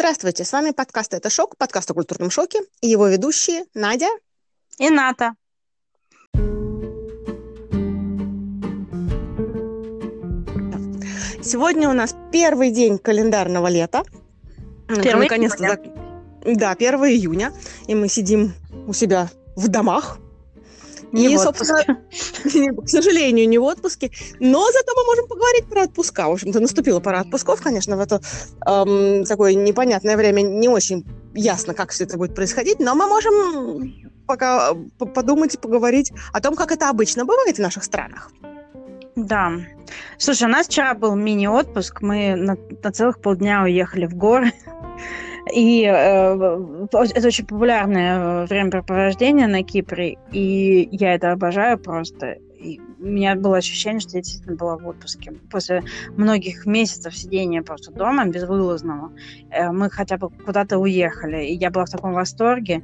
Здравствуйте, с вами подкаст «Это шок», подкаст о культурном шоке, и его ведущие Надя и Ната. Сегодня у нас первый день календарного лета. Первый Наконец-то, за... да, 1 июня, и мы сидим у себя в домах, не и, в собственно, к сожалению, не в отпуске. Но зато мы можем поговорить про отпуска. В общем-то, наступила пора отпусков, конечно, в это эм, такое непонятное время. Не очень ясно, как все это будет происходить, но мы можем пока подумать и поговорить о том, как это обычно бывает в наших странах. Да. Слушай, у нас вчера был мини-отпуск. Мы на, на целых полдня уехали в горы. И э, это очень популярное времяпрепровождение на Кипре, и я это обожаю просто. И у меня было ощущение, что я действительно была в отпуске. После многих месяцев сидения просто дома, безвылазного, э, мы хотя бы куда-то уехали. И я была в таком восторге.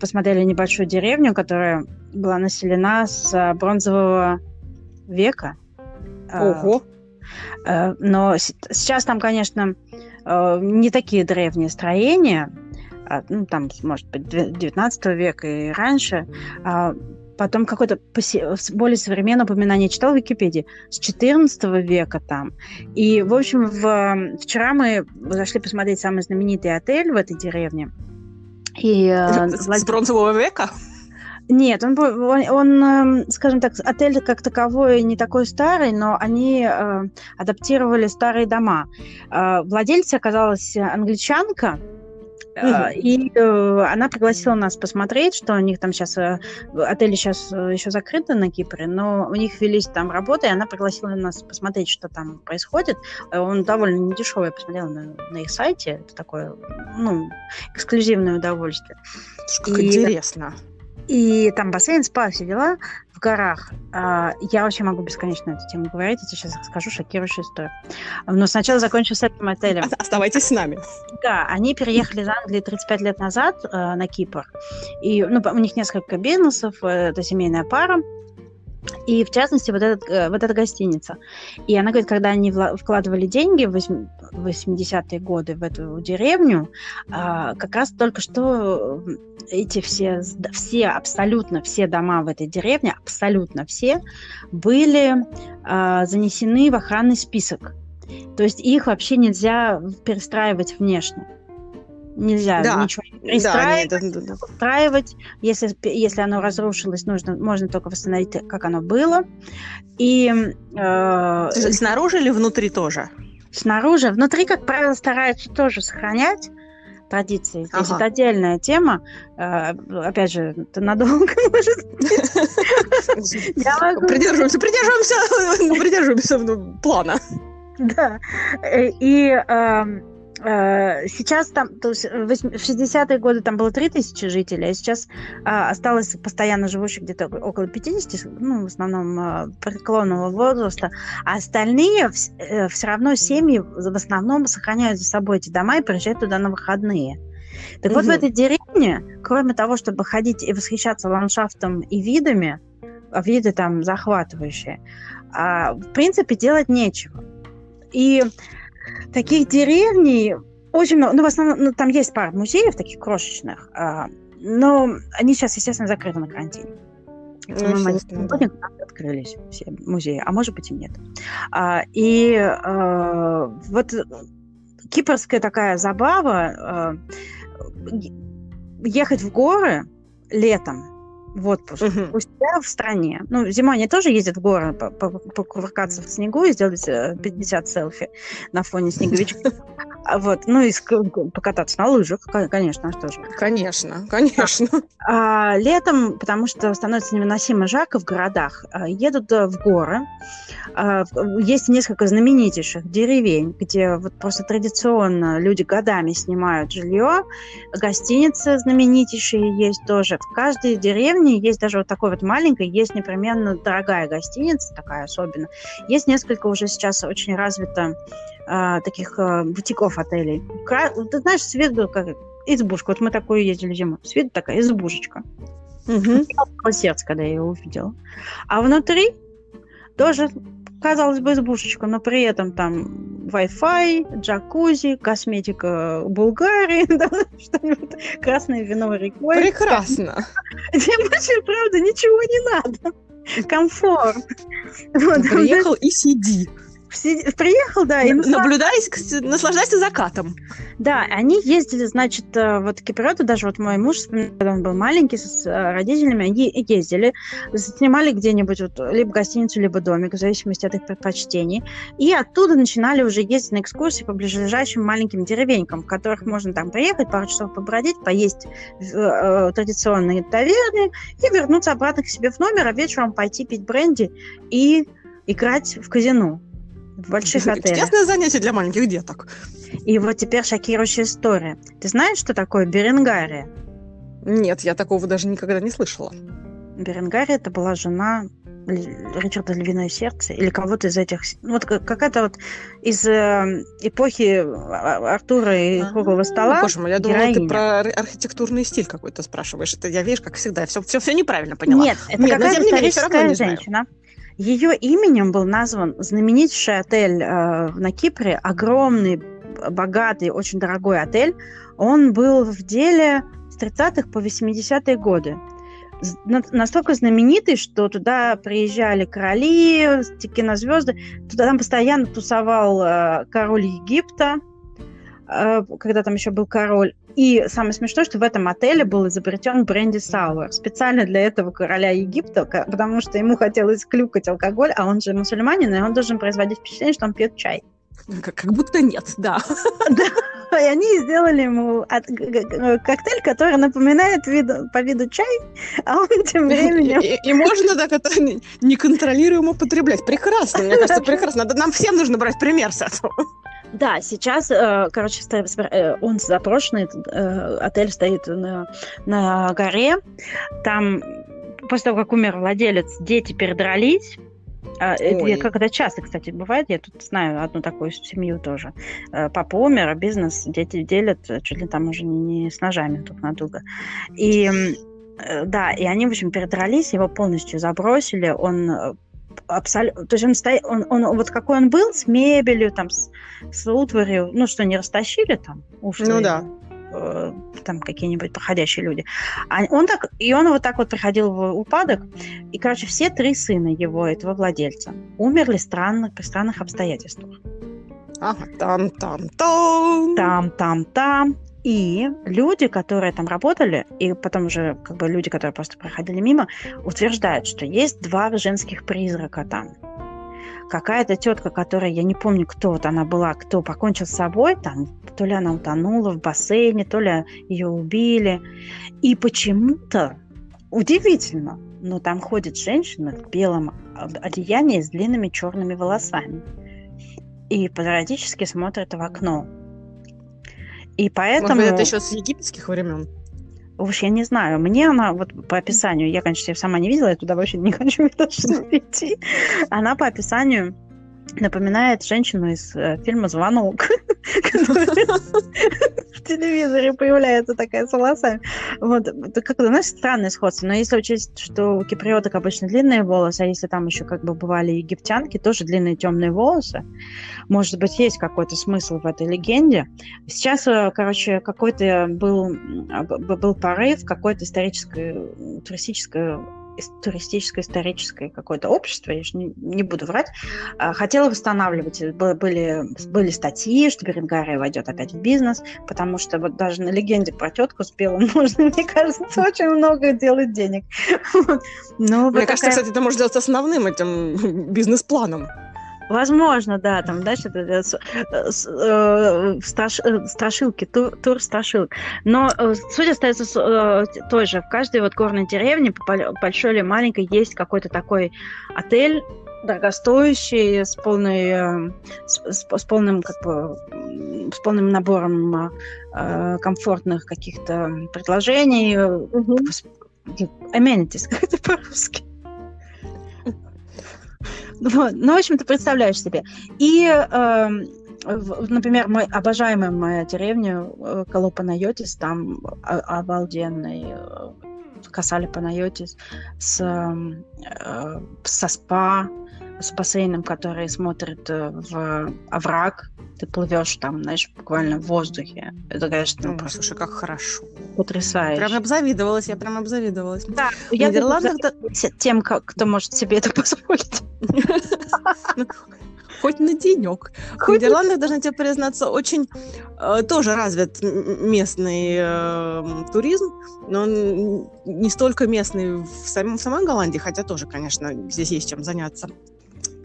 Посмотрели небольшую деревню, которая была населена с бронзового века. Ого! Э, но сейчас там, конечно, Э, не такие древние строения, а, ну, там, может быть, 19 века и раньше, а потом какое-то более современное упоминание читал в Википедии с 14 века там. И, в общем, в... вчера мы зашли посмотреть самый знаменитый отель в этой деревне. И, э, с бронзового века? Нет, он, он, он, эм, скажем так, отель как таковой не такой старый, но они э, адаптировали старые дома. Э, владельца оказалась англичанка, Uh-huh. И э, она пригласила нас посмотреть, что у них там сейчас э, отели сейчас э, еще закрыты на Кипре, но у них велись там работы, и она пригласила нас посмотреть, что там происходит. Э, он довольно недешевый, я посмотрела на, на их сайте, это такое, ну, эксклюзивное удовольствие. Как и, интересно. И там бассейн, спа, все дела в горах. А, я вообще могу бесконечно эту тему говорить. Я сейчас расскажу шокирующую историю. Но сначала закончу с этим отелем. Оставайтесь с нами. Да, они переехали из Англии 35 лет назад э, на Кипр. И ну, у них несколько бизнесов, э, это семейная пара. И в частности, вот, этот, э, вот эта гостиница. И она говорит, когда они вкладывали деньги в 80-е годы в эту деревню, а, как раз только что эти все, все, абсолютно все дома в этой деревне, абсолютно все, были а, занесены в охранный список. То есть их вообще нельзя перестраивать внешне нельзя да. ничего перестраивать, да, нет, устраивать. Если, если оно разрушилось, нужно, можно только восстановить, как оно было. И, э, снаружи или внутри тоже? Снаружи. Внутри, как правило, стараются тоже сохранять традиции. Ага. это отдельная тема. Э, опять же, это надолго может Придерживаемся, придерживаемся, придерживаемся плана. Да. Э, и эм, сейчас там, то есть в 60-е годы там было 3000 жителей, а сейчас а, осталось постоянно живущих где-то около 50, ну, в основном а, преклонного возраста, а остальные э, все равно семьи в основном сохраняют за собой эти дома и приезжают туда на выходные. Так угу. вот в этой деревне, кроме того, чтобы ходить и восхищаться ландшафтом и видами, а виды там захватывающие, а, в принципе делать нечего. И Таких деревней очень много. Ну, в основном, ну, там есть пара музеев таких крошечных, а, но они сейчас, естественно, закрыты на карантине. Ну, они открылись все музеи, а может быть и нет. А, и а, вот кипрская такая забава а, ехать в горы летом в отпуск uh-huh. у себя в стране. Ну, зимой они тоже ездят в горы покувыркаться в снегу и сделать 50 э, селфи на фоне снеговичков. А вот, ну и покататься на лыжах, конечно, что же. Конечно, конечно. А, летом, потому что становится невыносимо жарко в городах, а, едут э, в горы. А, есть несколько знаменитейших деревень, где вот просто традиционно люди годами снимают жилье. Гостиницы знаменитейшие есть тоже. В каждой деревне есть даже вот такой вот маленькой, есть непременно дорогая гостиница, такая особенно. Есть несколько уже сейчас очень развито а, таких а, бутиков отелей. Ты знаешь, с виду как избушка. Вот мы такую ездили зимой. С виду такая избушечка. Угу. сердце, когда я ее увидела. А внутри тоже, казалось бы, избушечка, но при этом там Wi-Fi, джакузи, косметика Булгарии, да, что-нибудь, красное вино рекой. Прекрасно. Тебе больше, правда, ничего не надо. Комфорт. Вот, Приехал и сиди. Приехал, да. И Наблюдай, наслаждайся закатом. Да, они ездили, значит, э, вот киприоты, даже вот мой муж, когда он был маленький, с э, родителями, они ездили, снимали где-нибудь вот, либо гостиницу, либо домик, в зависимости от их предпочтений, и оттуда начинали уже ездить на экскурсии по ближайшим маленьким деревенькам, в которых можно там приехать, пару часов побродить, поесть в э, традиционные таверны и вернуться обратно к себе в номер, а вечером пойти пить бренди и играть в казино в больших отелях. Чудесное занятие для маленьких деток. И вот теперь шокирующая история. Ты знаешь, что такое Беренгария? Нет, я такого даже никогда не слышала. Беренгария это была жена Ричарда Львиное сердце или кого-то из этих... Ну, вот какая-то вот из э, эпохи а, Артура и круглого стола Боже мой, я думала, ты про архитектурный стиль какой-то спрашиваешь. Это я, видишь, как всегда, все, все, все неправильно поняла. Нет, это Нет, какая-то историческая женщина. Знаю ее именем был назван знаменитейший отель э, на Кипре, огромный, богатый, очень дорогой отель. Он был в деле с 30-х по 80-е годы. Настолько знаменитый, что туда приезжали короли, кинозвезды. Туда там постоянно тусовал э, король Египта, когда там еще был король. И самое смешное, что в этом отеле был изобретен бренди сауэр специально для этого короля Египта, потому что ему хотелось клюкать алкоголь, а он же мусульманин, и он должен производить впечатление, что он пьет чай. Как, как будто нет, да. Да, и они сделали ему от, коктейль, который напоминает виду, по виду чай, а он тем временем... И, и, и можно, да, неконтролируемо употреблять. Прекрасно, мне кажется, прекрасно. Нам всем нужно брать пример с этого. Да, сейчас, э, короче, э, он заброшенный, э, отель стоит на, на горе. Там, после того, как умер владелец, дети передрались. А, это как это часто, кстати, бывает. Я тут знаю одну такую семью тоже. Папа умер, а бизнес дети делят чуть ли там уже не, не с ножами друг на друга. И да, и они, в общем, передрались, его полностью забросили. Он абсолютно... То есть он, стоит, он, он вот какой он был, с мебелью, там, с, с утварью, ну, что, не растащили там? Уж ну, да э, там какие-нибудь проходящие люди. А он так, и он вот так вот приходил в упадок, и, короче, все три сына его, этого владельца, умерли странно, при странных обстоятельствах. Ага, там-там-там. Там-там-там. И люди, которые там работали, и потом уже как бы люди, которые просто проходили мимо, утверждают, что есть два женских призрака там. Какая-то тетка, которая, я не помню, кто вот она была, кто покончил с собой, там, то ли она утонула в бассейне, то ли ее убили. И почему-то, удивительно, но там ходит женщина в белом одеянии с длинными черными волосами. И периодически смотрит в окно. И поэтому... Может это еще с египетских времен? Уж я не знаю. Мне она, вот по описанию, я, конечно, сама не видела, я туда вообще не хочу даже идти. Она по описанию напоминает женщину из э, фильма «Звонок», телевизоре появляется такая с волосами. Вот, как-то, знаешь, странное сходство. Но если учесть, что у киприоток обычно длинные волосы, а если там еще как бы бывали египтянки, тоже длинные темные волосы, может быть, есть какой-то смысл в этой легенде. Сейчас, э, короче, какой-то был, был порыв, какое-то историческое, туристическое туристическое историческое какое-то общество, я же не, не буду врать, а, хотела восстанавливать. Были, были статьи, что Беренгария войдет опять в бизнес, потому что вот даже на легенде про тетку с белым можно, мне кажется, очень много делать денег. Но мне кажется, кстати, это может сделать основным этим бизнес-планом. Возможно, да, там, знаешь, это, это, э, страш, э, страшилки, тур, тур страшилок. Но э, суть остается э, той же. В каждой вот горной деревне, большой или маленькой, есть какой-то такой отель, дорогостоящий, с, полной, э, с, с, с полным как бы с полным набором э, комфортных каких-то предложений, mm-hmm. amenities, как это по-русски. Вот. Ну, в общем, ты представляешь себе. И, э, например, мой обожаемая моя деревня э, Колопанайотис, там обалденный э, Касали Панайотис с, э, со спа, с бассейном, который смотрит э, в овраг, ты плывешь там, знаешь, буквально в воздухе. Это, конечно, ну, просто слушай, как хорошо. Потрясающе. Прям обзавидовалась, я прям обзавидовалась. Да, в я Нидерландах... Тем, кто может себе это позволить. Ну, хоть на денек. В Нидерландах, должна тебе признаться, очень э, тоже развит местный э, туризм, но он не столько местный в, сам, в самой Голландии, хотя тоже, конечно, здесь есть чем заняться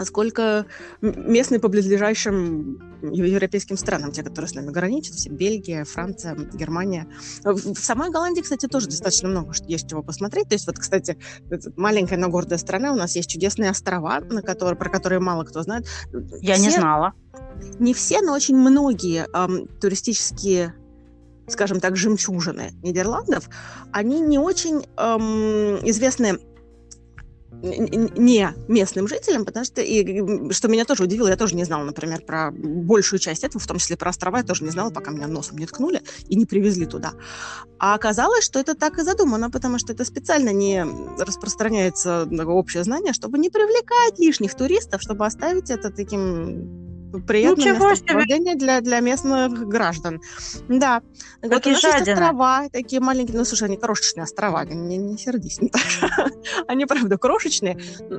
сколько местные по близлежащим европейским странам, те, которые с нами граничат, все Бельгия, Франция, Германия. В самой Голландии, кстати, тоже достаточно много есть чего посмотреть. То есть вот, кстати, маленькая, но гордая страна, у нас есть чудесные острова, на которые, про которые мало кто знает. Я все, не знала. Не все, но очень многие эм, туристические скажем так, жемчужины Нидерландов, они не очень эм, известны не местным жителям, потому что, и, что меня тоже удивило, я тоже не знала, например, про большую часть этого, в том числе про острова, я тоже не знала, пока меня носом не ткнули и не привезли туда. А оказалось, что это так и задумано, потому что это специально не распространяется общее знание, чтобы не привлекать лишних туристов, чтобы оставить это таким приятное Ничего местоположение для, для местных граждан. Да. Вот у нас есть острова, такие маленькие, ну, слушай, они крошечные острова, не, не сердись. они, правда, крошечные,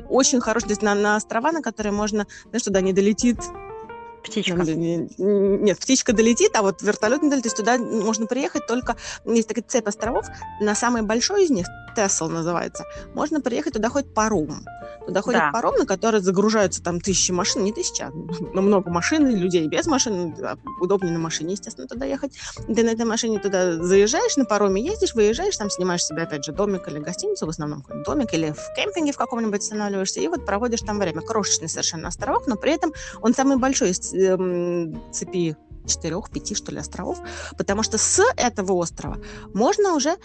очень хорошие. На, на острова, на которые можно, знаешь, туда не долетит Птичка. Нет, птичка долетит, а вот вертолет не долетит. То есть туда можно приехать только... Есть такая цепь островов. На самый большой из них, Тесл называется, можно приехать туда хоть паром. Туда ходит да. паром, на который загружаются там тысячи машин, не тысяча, но много машин, людей без машин. Удобнее на машине, естественно, туда ехать. Ты на этой машине туда заезжаешь, на пароме ездишь, выезжаешь, там снимаешь себе, опять же, домик или гостиницу, в основном домик, или в кемпинге в каком-нибудь останавливаешься, и вот проводишь там время. Крошечный совершенно островок, но при этом он самый большой из эм, цепи четырех, пяти, что ли, островов, потому что с этого острова можно уже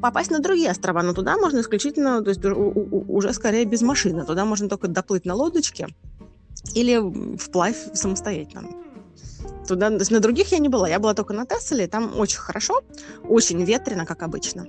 попасть на другие острова, но туда можно исключительно, то есть уже скорее без машины, туда можно только доплыть на лодочке или вплавь самостоятельно. Туда, то есть на других я не была, я была только на Тесселе, там очень хорошо, очень ветрено, как обычно.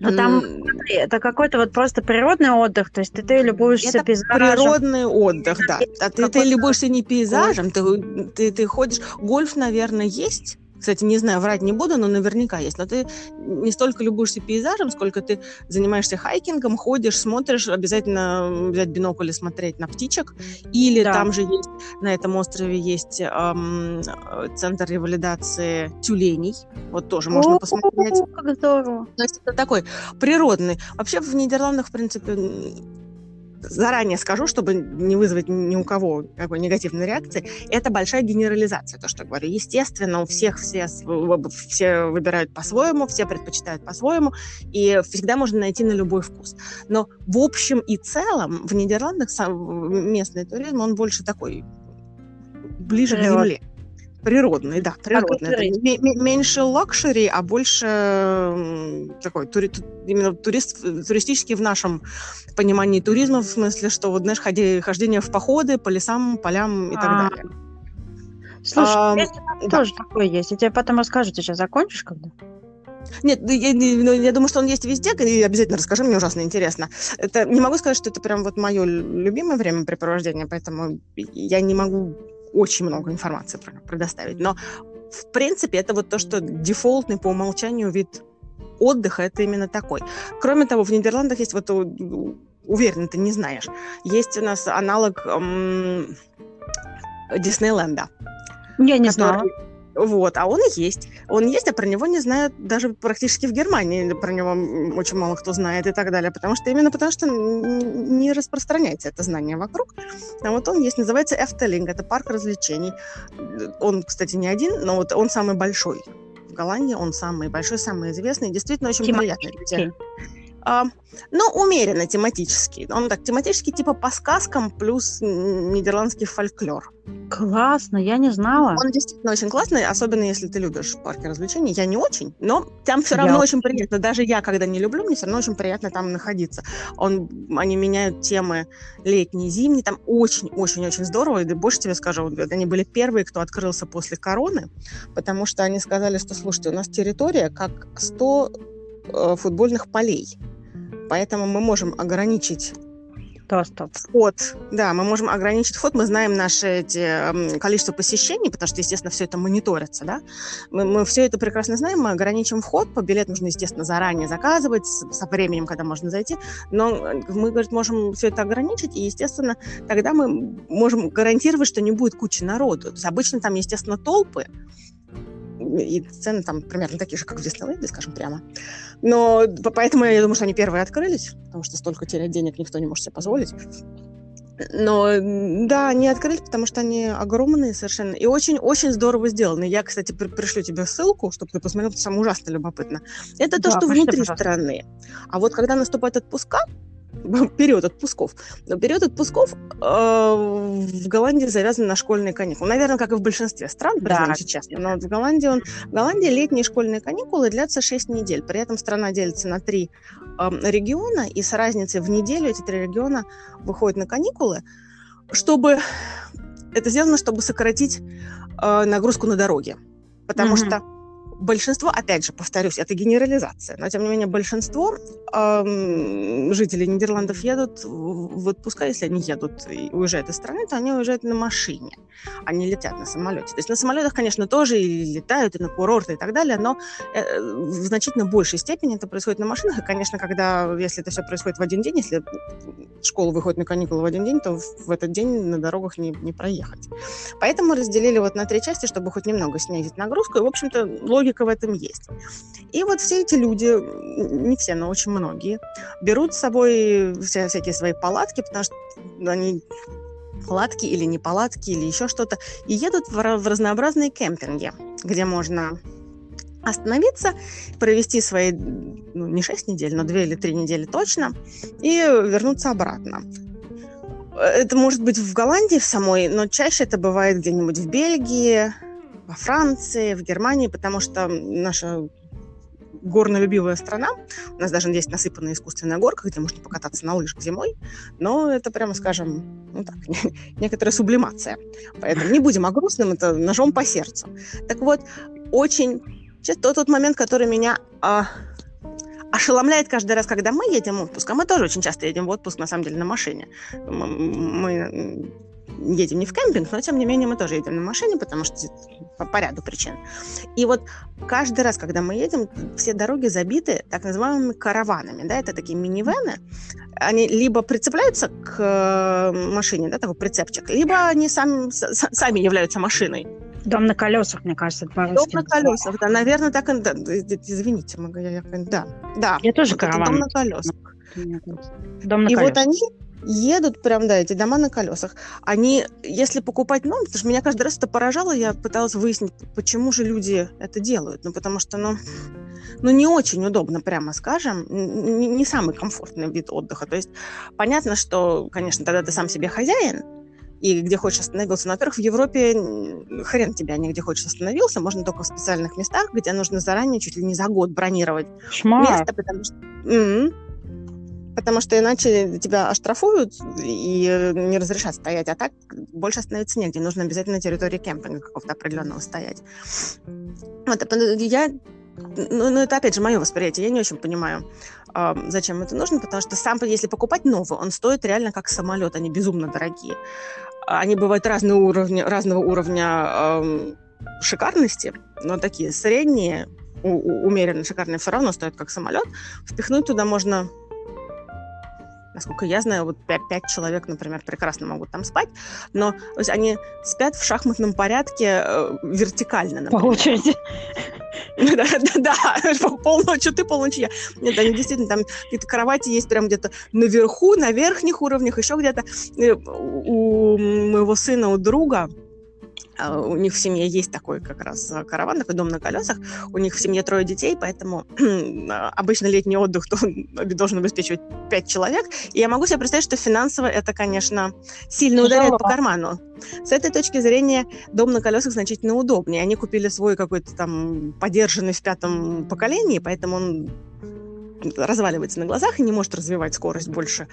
Но mm. там смотри, это какой-то вот просто природный отдых, то есть ты, ты любуешься это пейзажем. природный отдых, да. А ты, ты любуешься не пейзажем, ты, ты, ты ходишь... Гольф, наверное, есть, кстати, не знаю, врать не буду, но наверняка есть. Но ты не столько любуешься пейзажем, сколько ты занимаешься хайкингом, ходишь, смотришь, обязательно взять бинокль и смотреть на птичек. Или да. там же есть, на этом острове есть эм, центр ревалидации тюленей. Вот тоже можно посмотреть. Как здорово. То есть это такой природный. Вообще в Нидерландах, в принципе, заранее скажу, чтобы не вызвать ни у кого какой негативной реакции, это большая генерализация, то, что я говорю. Естественно, у всех все, все выбирают по-своему, все предпочитают по-своему, и всегда можно найти на любой вкус. Но в общем и целом в Нидерландах местный туризм, он больше такой ближе Природ. к земле. Природный, да, природный. А меньше luxury, а больше такой тури, именно турист, туристический в нашем понимании туризма, в смысле, что вот, знаешь, ходи, хождение в походы по лесам, полям и так а. далее. Слушай, а, да. тоже такое есть. Я тебе потом расскажу, ты сейчас закончишь когда? Нет, я, я, я думаю, что он есть везде, и обязательно расскажи, мне ужасно интересно. Это не могу сказать, что это прям вот мое любимое времяпрепровождение, поэтому я не могу очень много информации предоставить. Но, в принципе, это вот то, что дефолтный по умолчанию вид отдыха, это именно такой. Кроме того, в Нидерландах есть вот, уверен, ты не знаешь, есть у нас аналог эм, Диснейленда. Я не который, знала. Вот, а он есть. Он есть, а про него не знают даже практически в Германии. Про него очень мало кто знает и так далее. Потому что именно потому что не распространяется это знание вокруг. А вот он есть, называется Эфтелинг. Это парк развлечений. Он, кстати, не один, но вот он самый большой в Голландии. Он самый большой, самый известный. Действительно очень приятный. А, ну, умеренно тематический. Он так тематический, типа по сказкам плюс нидерландский фольклор. Классно, я не знала. Он действительно очень классный, особенно если ты любишь парки развлечений. Я не очень, но там все равно я... очень приятно. Даже я, когда не люблю, мне все равно очень приятно там находиться. Он, они меняют темы летние, зимние. Там очень-очень-очень здорово. И больше тебе скажу, они были первые, кто открылся после короны, потому что они сказали, что, слушайте, у нас территория как 100 э, футбольных полей. Поэтому мы можем ограничить доступ. Вход, да, мы можем ограничить вход, мы знаем наше эти, количество посещений, потому что, естественно, все это мониторится, да. Мы, мы все это прекрасно знаем, мы ограничим вход, по билет нужно, естественно, заранее заказывать, со временем, когда можно зайти, но мы, говорит, можем все это ограничить, и, естественно, тогда мы можем гарантировать, что не будет кучи народу. То есть обычно там, естественно, толпы, и цены там примерно такие же, как в Диснейленде, скажем прямо. Но поэтому я думаю, что они первые открылись, потому что столько терять денег никто не может себе позволить. Но да, они открылись, потому что они огромные совершенно и очень-очень здорово сделаны. Я, кстати, при пришлю тебе ссылку, чтобы ты посмотрел, потому что ужасно любопытно. Это то, да, что внутри пожалуйста. страны. А вот когда наступает отпуска, период отпусков. Но период отпусков э, в Голландии завязан на школьные каникулы. Наверное, как и в большинстве стран, да. честно. Но в Голландии, он, в Голландии летние школьные каникулы длятся 6 недель. При этом страна делится на три э, региона, и с разницей в неделю эти три региона выходят на каникулы, чтобы... Это сделано, чтобы сократить э, нагрузку на дороге. Потому mm-hmm. что большинство, опять же, повторюсь, это генерализация, но тем не менее большинство эм, жителей Нидерландов едут в отпуска, если они едут и уезжают из страны, то они уезжают на машине, они летят на самолете. То есть на самолетах, конечно, тоже и летают, и на курорты и так далее, но э, в значительно большей степени это происходит на машинах. И, конечно, когда, если это все происходит в один день, если школа выходит на каникулы в один день, то в этот день на дорогах не, не проехать. Поэтому разделили вот на три части, чтобы хоть немного снизить нагрузку. И, в общем-то, логика в этом есть. И вот все эти люди, не все, но очень многие, берут с собой вся, всякие свои палатки, потому что они палатки или не палатки или еще что-то, и едут в, в разнообразные кемпинги, где можно остановиться, провести свои, ну, не 6 недель, но 2 или 3 недели точно, и вернуться обратно. Это может быть в Голландии в самой, но чаще это бывает где-нибудь в Бельгии, во Франции, в Германии, потому что наша горнолюбивая страна. У нас даже есть насыпанная искусственная горка, где можно покататься на лыжах зимой. Но это, прямо скажем, ну так, некоторая сублимация. Поэтому не будем о грустном, это ножом по сердцу. Так вот, очень... Тот, тот момент, который меня а, ошеломляет каждый раз, когда мы едем в отпуск. А мы тоже очень часто едем в отпуск, на самом деле, на машине. Мы едем не в кемпинг, но тем не менее мы тоже едем на машине, потому что по, по ряду причин. И вот каждый раз, когда мы едем, все дороги забиты так называемыми караванами, да, это такие минивены, они либо прицепляются к э, машине, да, такой прицепчик, либо они сами, сами являются машиной. Дом на колесах, мне кажется, Дом на колесах, да, наверное, так. Да, извините, я, я, да, да. Я тоже караван. Дом на колесах. Дом на и колесах. вот они едут прям, да, эти дома на колесах. Они, если покупать новые, потому что меня каждый раз это поражало, я пыталась выяснить, почему же люди это делают. Ну, потому что, ну, ну не очень удобно, прямо скажем, не, не самый комфортный вид отдыха. То есть понятно, что, конечно, тогда ты сам себе хозяин, и где хочешь остановился. Но, во-первых, в Европе хрен тебя нигде хочешь остановился, можно только в специальных местах, где нужно заранее, чуть ли не за год бронировать Шмар. место, потому что... Mm-hmm потому что иначе тебя оштрафуют и не разрешат стоять, а так больше остановиться негде. Нужно обязательно на территории кемпинга какого-то определенного стоять. Вот, я ну, ну, это опять же мое восприятие. Я не очень понимаю, э, зачем это нужно, потому что сам, если покупать новый, он стоит реально как самолет, они безумно дорогие. Они бывают разного уровня, разного уровня э, шикарности, но такие средние, умеренно шикарные все равно стоят как самолет. Впихнуть туда можно Насколько я знаю, вот пять, человек, например, прекрасно могут там спать, но то есть они спят в шахматном порядке э, вертикально. Например. По очереди. Да, да, да, полночи ты, полночи я. Нет, они действительно, там какие-то кровати есть прям где-то наверху, на верхних уровнях, еще где-то. У моего сына, у друга, у них в семье есть такой как раз а, караван, такой дом на колесах. У них в семье трое детей, поэтому а, обычно летний отдых то должен обеспечивать пять человек. И я могу себе представить, что финансово это, конечно, сильно ударяет по карману. С этой точки зрения дом на колесах значительно удобнее. Они купили свой какой-то там подержанный в пятом поколении, поэтому он разваливается на глазах и не может развивать скорость больше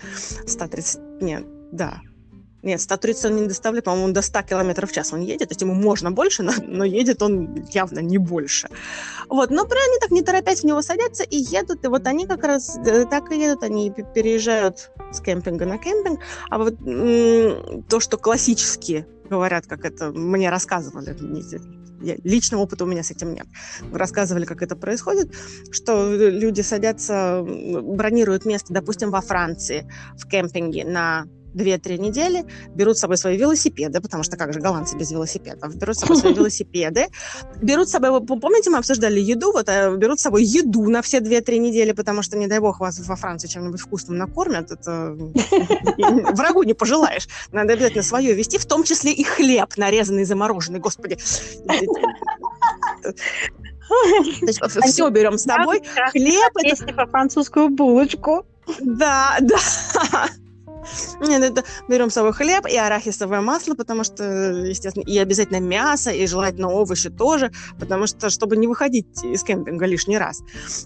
130... Нет, да, Нет, 130 он не доставляет, по-моему, он до 100 км в час он едет, то есть ему можно больше, но, но едет он явно не больше. Вот, но при они так не торопясь в него садятся и едут, и вот они как раз э, так и едут, они переезжают с кемпинга на кемпинг, а вот то, что классически говорят, как это мне рассказывали, я, личного опыта у меня с этим нет. Рассказывали, как это происходит, что люди садятся, бронируют место, допустим, во Франции в кемпинге на 2-3 недели, берут с собой свои велосипеды, потому что как же голландцы без велосипедов, берут с собой свои велосипеды, берут с собой, помните, мы обсуждали еду, вот э, берут с собой еду на все 2-3 недели, потому что, не дай бог, вас во Франции чем-нибудь вкусным накормят, это врагу не пожелаешь. Надо обязательно свое вести, в том числе и хлеб, нарезанный, замороженный, господи. все берем с собой. Хлеб это... по-французскую булочку. Да, да. Нет, это берем с собой хлеб и арахисовое масло, потому что, естественно, и обязательно мясо, и желательно овощи тоже, потому что, чтобы не выходить из кемпинга лишний раз.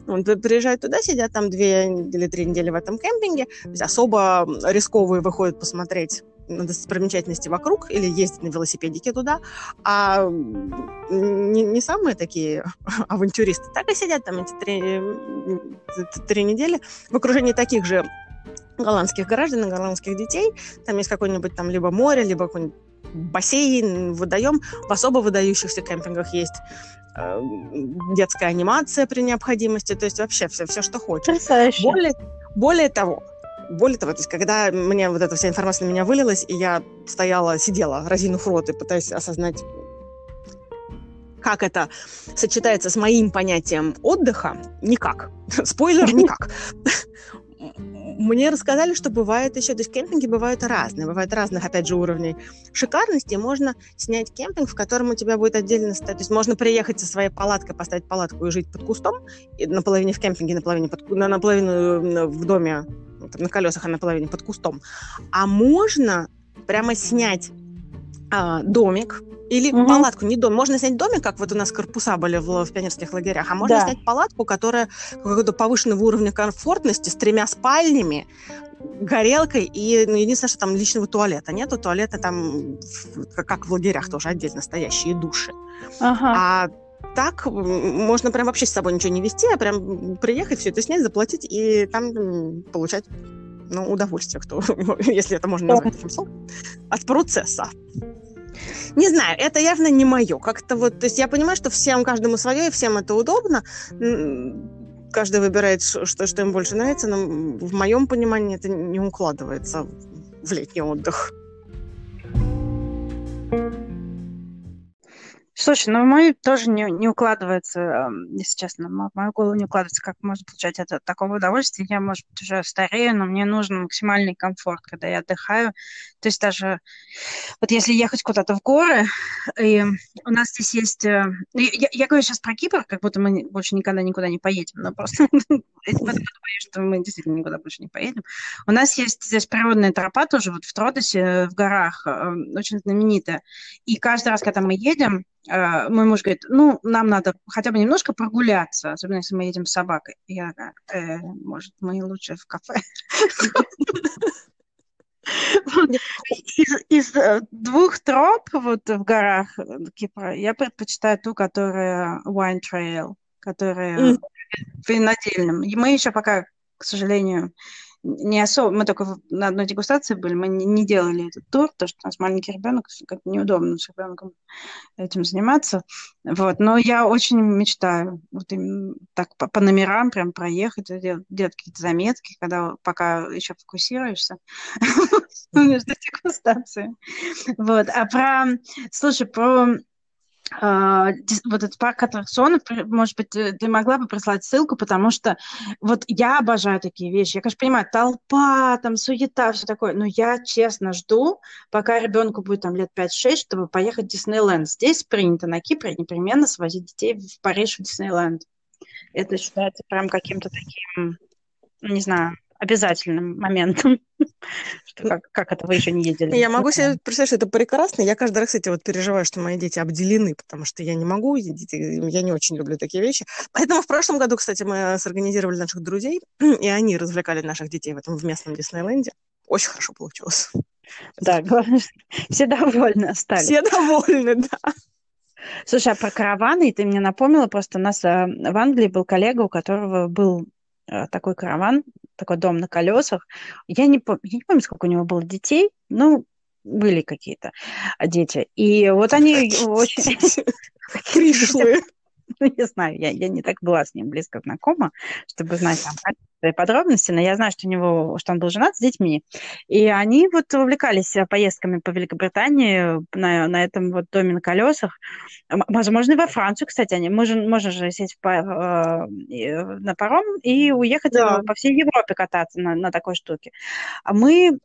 Он приезжает туда, сидят там две или три недели в этом кемпинге, особо рисковые выходят посмотреть на достопримечательности вокруг или ездить на велосипедике туда, а не, не самые такие авантюристы так и сидят там эти три, три недели в окружении таких же голландских граждан и голландских детей. Там есть какой-нибудь там либо море, либо какой-нибудь бассейн, водоем. В особо выдающихся кемпингах есть э, детская анимация при необходимости, то есть вообще все, все что хочешь. Потрясающе. Более, более того, более того, то есть когда мне вот эта вся информация на меня вылилась, и я стояла, сидела, разинув рот и пытаясь осознать, как это сочетается с моим понятием отдыха, никак. Спойлер, никак мне рассказали, что бывает еще, то есть кемпинги бывают разные, бывают разных, опять же, уровней шикарности. Можно снять кемпинг, в котором у тебя будет отдельно стоять, то есть можно приехать со своей палаткой, поставить палатку и жить под кустом, и наполовине в кемпинге, наполовине, под, наполовину в доме, на колесах, а наполовине под кустом. А можно прямо снять а, домик, или угу. палатку, не дом. Можно снять домик, как вот у нас корпуса были в, в пионерских лагерях, а можно да. снять палатку, которая какого-то повышенного уровня комфортности, с тремя спальнями, горелкой и, ну, единственное, что там личного туалета нету. Туалеты там, как в лагерях, тоже отдельно стоящие души. Ага. А так можно прям вообще с собой ничего не вести, а прям приехать, все это снять, заплатить и там получать ну, удовольствие, кто, если это можно назвать таким словом, от процесса. Не знаю, это явно не мое. Как-то вот, то есть я понимаю, что всем, каждому свое, и всем это удобно. Каждый выбирает, что, что им больше нравится, но в моем понимании это не укладывается в летний отдых. Слушай, ну в тоже не, не укладывается, если честно, в мою голову не укладывается, как можно получать это такого удовольствия. Я, может быть, уже старею, но мне нужен максимальный комфорт, когда я отдыхаю. То есть даже вот если ехать куда-то в горы, и у нас здесь есть... Э, я, я говорю сейчас про Кипр, как будто мы больше никогда никуда не поедем, но просто боюсь, что мы действительно никуда больше не поедем. У нас есть здесь природная тропа тоже вот в Тродосе, в горах, э, очень знаменитая. И каждый раз, когда мы едем, э, мой муж говорит, ну, нам надо хотя бы немножко прогуляться, особенно если мы едем с собакой. Я такая, э, может, мы лучше в кафе. Из, из э, двух троп вот в горах Кипра я предпочитаю ту, которая Wine Trail, которая винодельным. Мы еще пока, к сожалению, не особо, мы только на одной дегустации были, мы не, не делали этот тур, потому что у нас маленький ребенок, как неудобно с ребенком этим заниматься. Вот, но я очень мечтаю вот так по, по номерам прям проехать, делать, делать какие-то заметки, когда пока еще фокусируешься между дегустациями. Вот, а про, слушай, про вот этот парк аттракционов, может быть, ты могла бы прислать ссылку, потому что вот я обожаю такие вещи. Я, конечно, понимаю, толпа, там, суета, все такое, но я честно жду, пока ребенку будет там лет 5-6, чтобы поехать в Диснейленд. Здесь принято на Кипре непременно свозить детей в Париж в Диснейленд. Это считается прям каким-то таким, не знаю, обязательным моментом. как, как это вы еще не ездили? Я могу себе представить, что это прекрасно. Я каждый раз, кстати, вот переживаю, что мои дети обделены, потому что я не могу, я не очень люблю такие вещи. Поэтому в прошлом году, кстати, мы сорганизировали наших друзей, и они развлекали наших детей в этом в местном Диснейленде. Очень хорошо получилось. Да, главное, все довольны остались. Все довольны, да. Слушай, а про караваны ты мне напомнила, просто у нас э, в Англии был коллега, у которого был такой караван, такой дом на колесах. Я не, я не помню, сколько у него было детей, ну, были какие-то дети. И вот они очень... Пришлые. Ну, не знаю, я, я не так была с ним близко знакома, чтобы знать там подробности, но я знаю, что у него, что он был женат с детьми. И они вот увлекались э, поездками по Великобритании на, на этом вот доме на колесах. Возможно, и во Францию, кстати, они можно, можно же сесть по, э, на паром и уехать да. по всей Европе кататься на, на такой штуке. А мы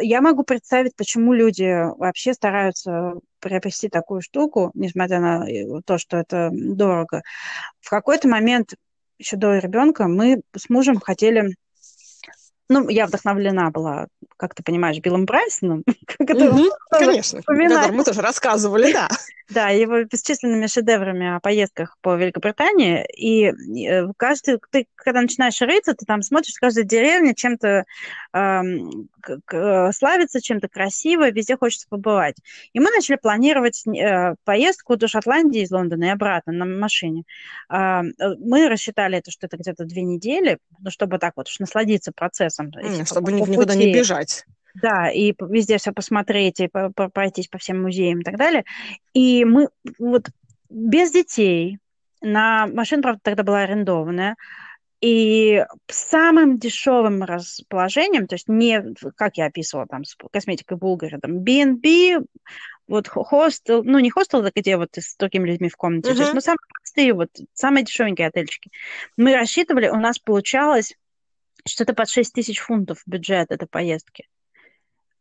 я могу представить, почему люди вообще стараются приобрести такую штуку, несмотря на э, то, что это дорого. В какой-то момент, еще до ребенка, мы с мужем хотели ну, я вдохновлена была, как ты понимаешь, Биллом Брайсоном. Конечно, мы тоже рассказывали, да. Да, его бесчисленными шедеврами о поездках по Великобритании. И э, каждый, ты, когда начинаешь рыться, ты там смотришь, каждая деревня чем-то э, славится, чем-то красиво, везде хочется побывать. И мы начали планировать э, поездку до Шотландии из Лондона и обратно на машине. Э, мы рассчитали это, что это где-то две недели, ну, чтобы так вот уж насладиться процессом. Mm, чтобы никуда пути. не бежать. Да, и везде все посмотреть, и пройтись по всем музеям и так далее. И мы вот без детей, на машина, правда, тогда была арендованная, и самым дешевым расположением, то есть не, как я описывала, там, с косметикой Булгари, там, B&B, вот хостел, ну, не хостел, это где вот с другими людьми в комнате, uh-huh. то есть, ну, самые простые, вот, самые дешевенькие отельчики. Мы рассчитывали, у нас получалось что-то под 6 тысяч фунтов бюджет этой поездки.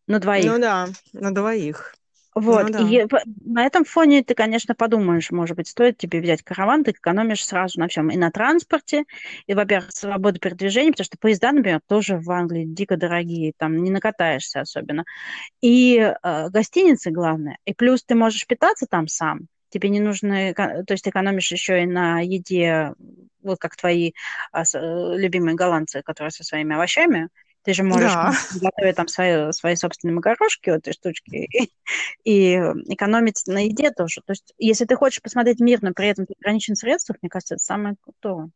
На двоих. Ну да, на двоих. Вот, ну, да. и на этом фоне ты, конечно, подумаешь, может быть, стоит тебе взять караван, ты экономишь сразу на всем, и на транспорте, и, во-первых, свобода передвижения, потому что поезда, например, тоже в Англии дико дорогие, там не накатаешься особенно, и э, гостиницы, главное, и плюс ты можешь питаться там сам, тебе не нужно, то есть ты экономишь еще и на еде, вот как твои а, э, любимые голландцы, которые со своими овощами, ты же можешь да. готовить там свои, свои собственные макарошки, вот этой штучки, и, и экономить на еде тоже. То есть, если ты хочешь посмотреть мир, но при этом ты ограничен в средствах, мне кажется, это самое крутое.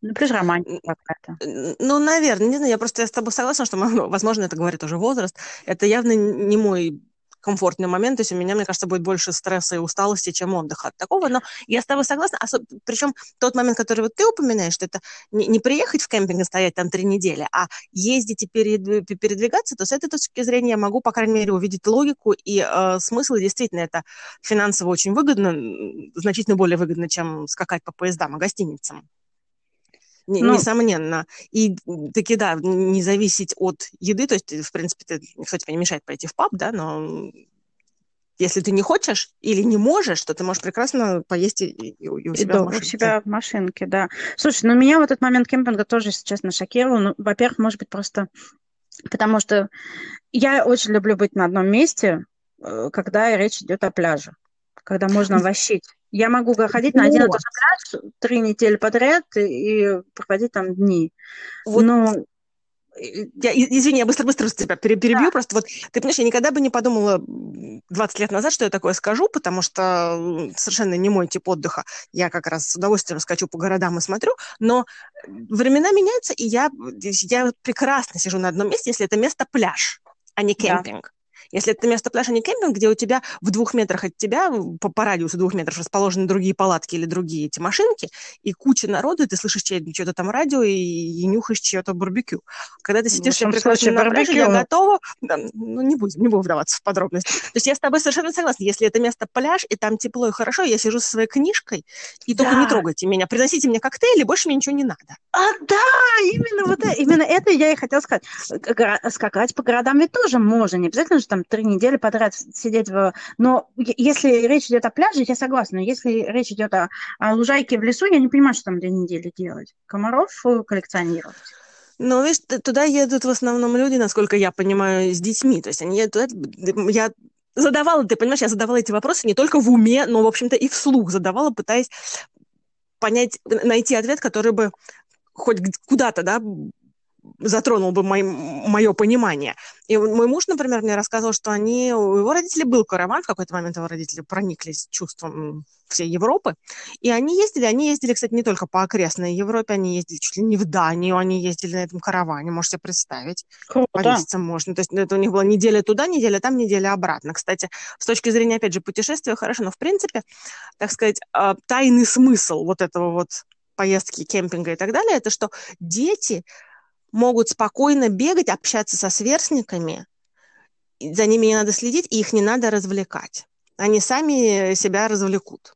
Ну, плюс романтика какая-то. Ну, наверное, не знаю, я просто я с тобой согласна, что, возможно, это говорит уже возраст. Это явно не мой комфортный момент, то есть у меня, мне кажется, будет больше стресса и усталости, чем отдыха от такого, но я с тобой согласна, особ... причем тот момент, который вот ты упоминаешь, что это не, не приехать в кемпинг и стоять там три недели, а ездить и передвигаться, то с этой точки зрения я могу, по крайней мере, увидеть логику и э, смысл, и действительно это финансово очень выгодно, значительно более выгодно, чем скакать по поездам и гостиницам ну, несомненно. И таки, да, не зависеть от еды, то есть, в принципе, ты, никто тебе не мешает пойти в паб, да, но если ты не хочешь или не можешь, то ты можешь прекрасно поесть и, и, у себя и в машинке. У себя в машинке, да. Слушай, ну меня в этот момент кемпинга тоже, если честно, шокировал. Ну, во-первых, может быть, просто потому что я очень люблю быть на одном месте, э, когда речь идет о пляже, когда можно вощить. Я могу ходить на один и тот же пляж три недели подряд и проводить там дни. Вот. Но я, извини, я быстро-быстро тебя перебью, да. просто вот, ты понимаешь, я никогда бы не подумала 20 лет назад, что я такое скажу, потому что совершенно не мой тип отдыха. Я как раз с удовольствием скачу по городам и смотрю, но времена меняются, и я, я прекрасно сижу на одном месте, если это место пляж, а не кемпинг. Да. Если это место пляжа не кемпинг, где у тебя в двух метрах от тебя, по, по радиусу двух метров расположены другие палатки или другие эти машинки, и куча народу, и ты слышишь что-то там радио и, и нюхаешь чье-то барбекю. Когда ты сидишь ну, прекрасно на пляже, я готова... Да, ну, не будем, не будем вдаваться в подробности. То есть я с тобой совершенно согласна. Если это место пляж, и там тепло и хорошо, я сижу со своей книжкой, и да. только не трогайте меня, приносите мне коктейли, больше мне ничего не надо. А, да, именно вот это, именно это я и хотела сказать. Скакать по городам ведь тоже можно, не обязательно там три недели подряд сидеть в... Но если речь идет о пляже, я согласна. Но если речь идет о, о лужайке в лесу, я не понимаю, что там две недели делать. Комаров э, коллекционировать. Ну, видишь, туда едут в основном люди, насколько я понимаю, с детьми. То есть они едут... Я задавала, ты понимаешь, я задавала эти вопросы не только в уме, но, в общем-то, и вслух задавала, пытаясь понять, найти ответ, который бы хоть куда-то, да, затронул бы мой, мое понимание. И мой муж, например, мне рассказывал, что они, у его родителей был караван, в какой-то момент его родители прониклись чувством всей Европы, и они ездили, они ездили, кстати, не только по окрестной Европе, они ездили чуть ли не в Данию, они ездили на этом караване, можете представить. Круто. Повеситься можно. То есть это у них была неделя туда, неделя там, неделя обратно. Кстати, с точки зрения, опять же, путешествия хорошо, но в принципе, так сказать, а, тайный смысл вот этого вот поездки, кемпинга и так далее, это что дети могут спокойно бегать, общаться со сверстниками, за ними не надо следить, и их не надо развлекать. Они сами себя развлекут.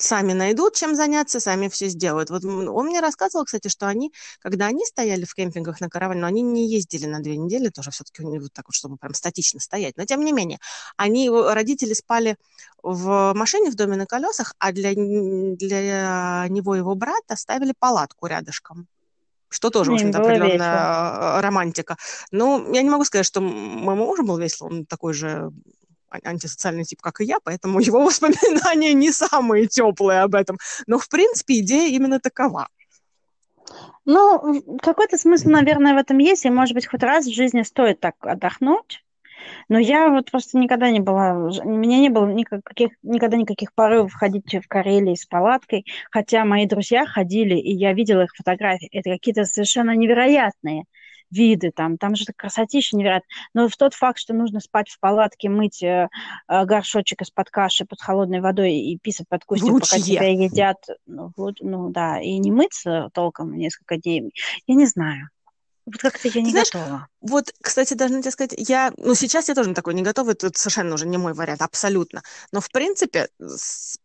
Сами найдут, чем заняться, сами все сделают. Вот он мне рассказывал, кстати, что они, когда они стояли в кемпингах на караване, но они не ездили на две недели, тоже все-таки вот так вот, чтобы прям статично стоять. Но тем не менее, они, родители спали в машине в доме на колесах, а для, для него его брата ставили палатку рядышком что тоже, в общем-то, определенная весело. романтика. Но я не могу сказать, что моему мужу был весело, он такой же антисоциальный тип, как и я, поэтому его воспоминания не самые теплые об этом. Но, в принципе, идея именно такова. Ну, какой-то смысл, наверное, в этом есть, и, может быть, хоть раз в жизни стоит так отдохнуть, но я вот просто никогда не была, у меня не было никаких, никогда никаких порывов ходить в Карелии с палаткой, хотя мои друзья ходили, и я видела их фотографии. Это какие-то совершенно невероятные виды, там, там же красотища невероятно. Но в тот факт, что нужно спать в палатке, мыть э, э горшочек из-под каши под холодной водой и писать под кустик, пока тебя едят, ну, ну да, и не мыться толком несколько дней, я не знаю. Вот как-то я не Знаешь, готова. Вот, кстати, должна тебе сказать, я, ну, сейчас я тоже такой не готова, это совершенно уже не мой вариант, абсолютно. Но, в принципе,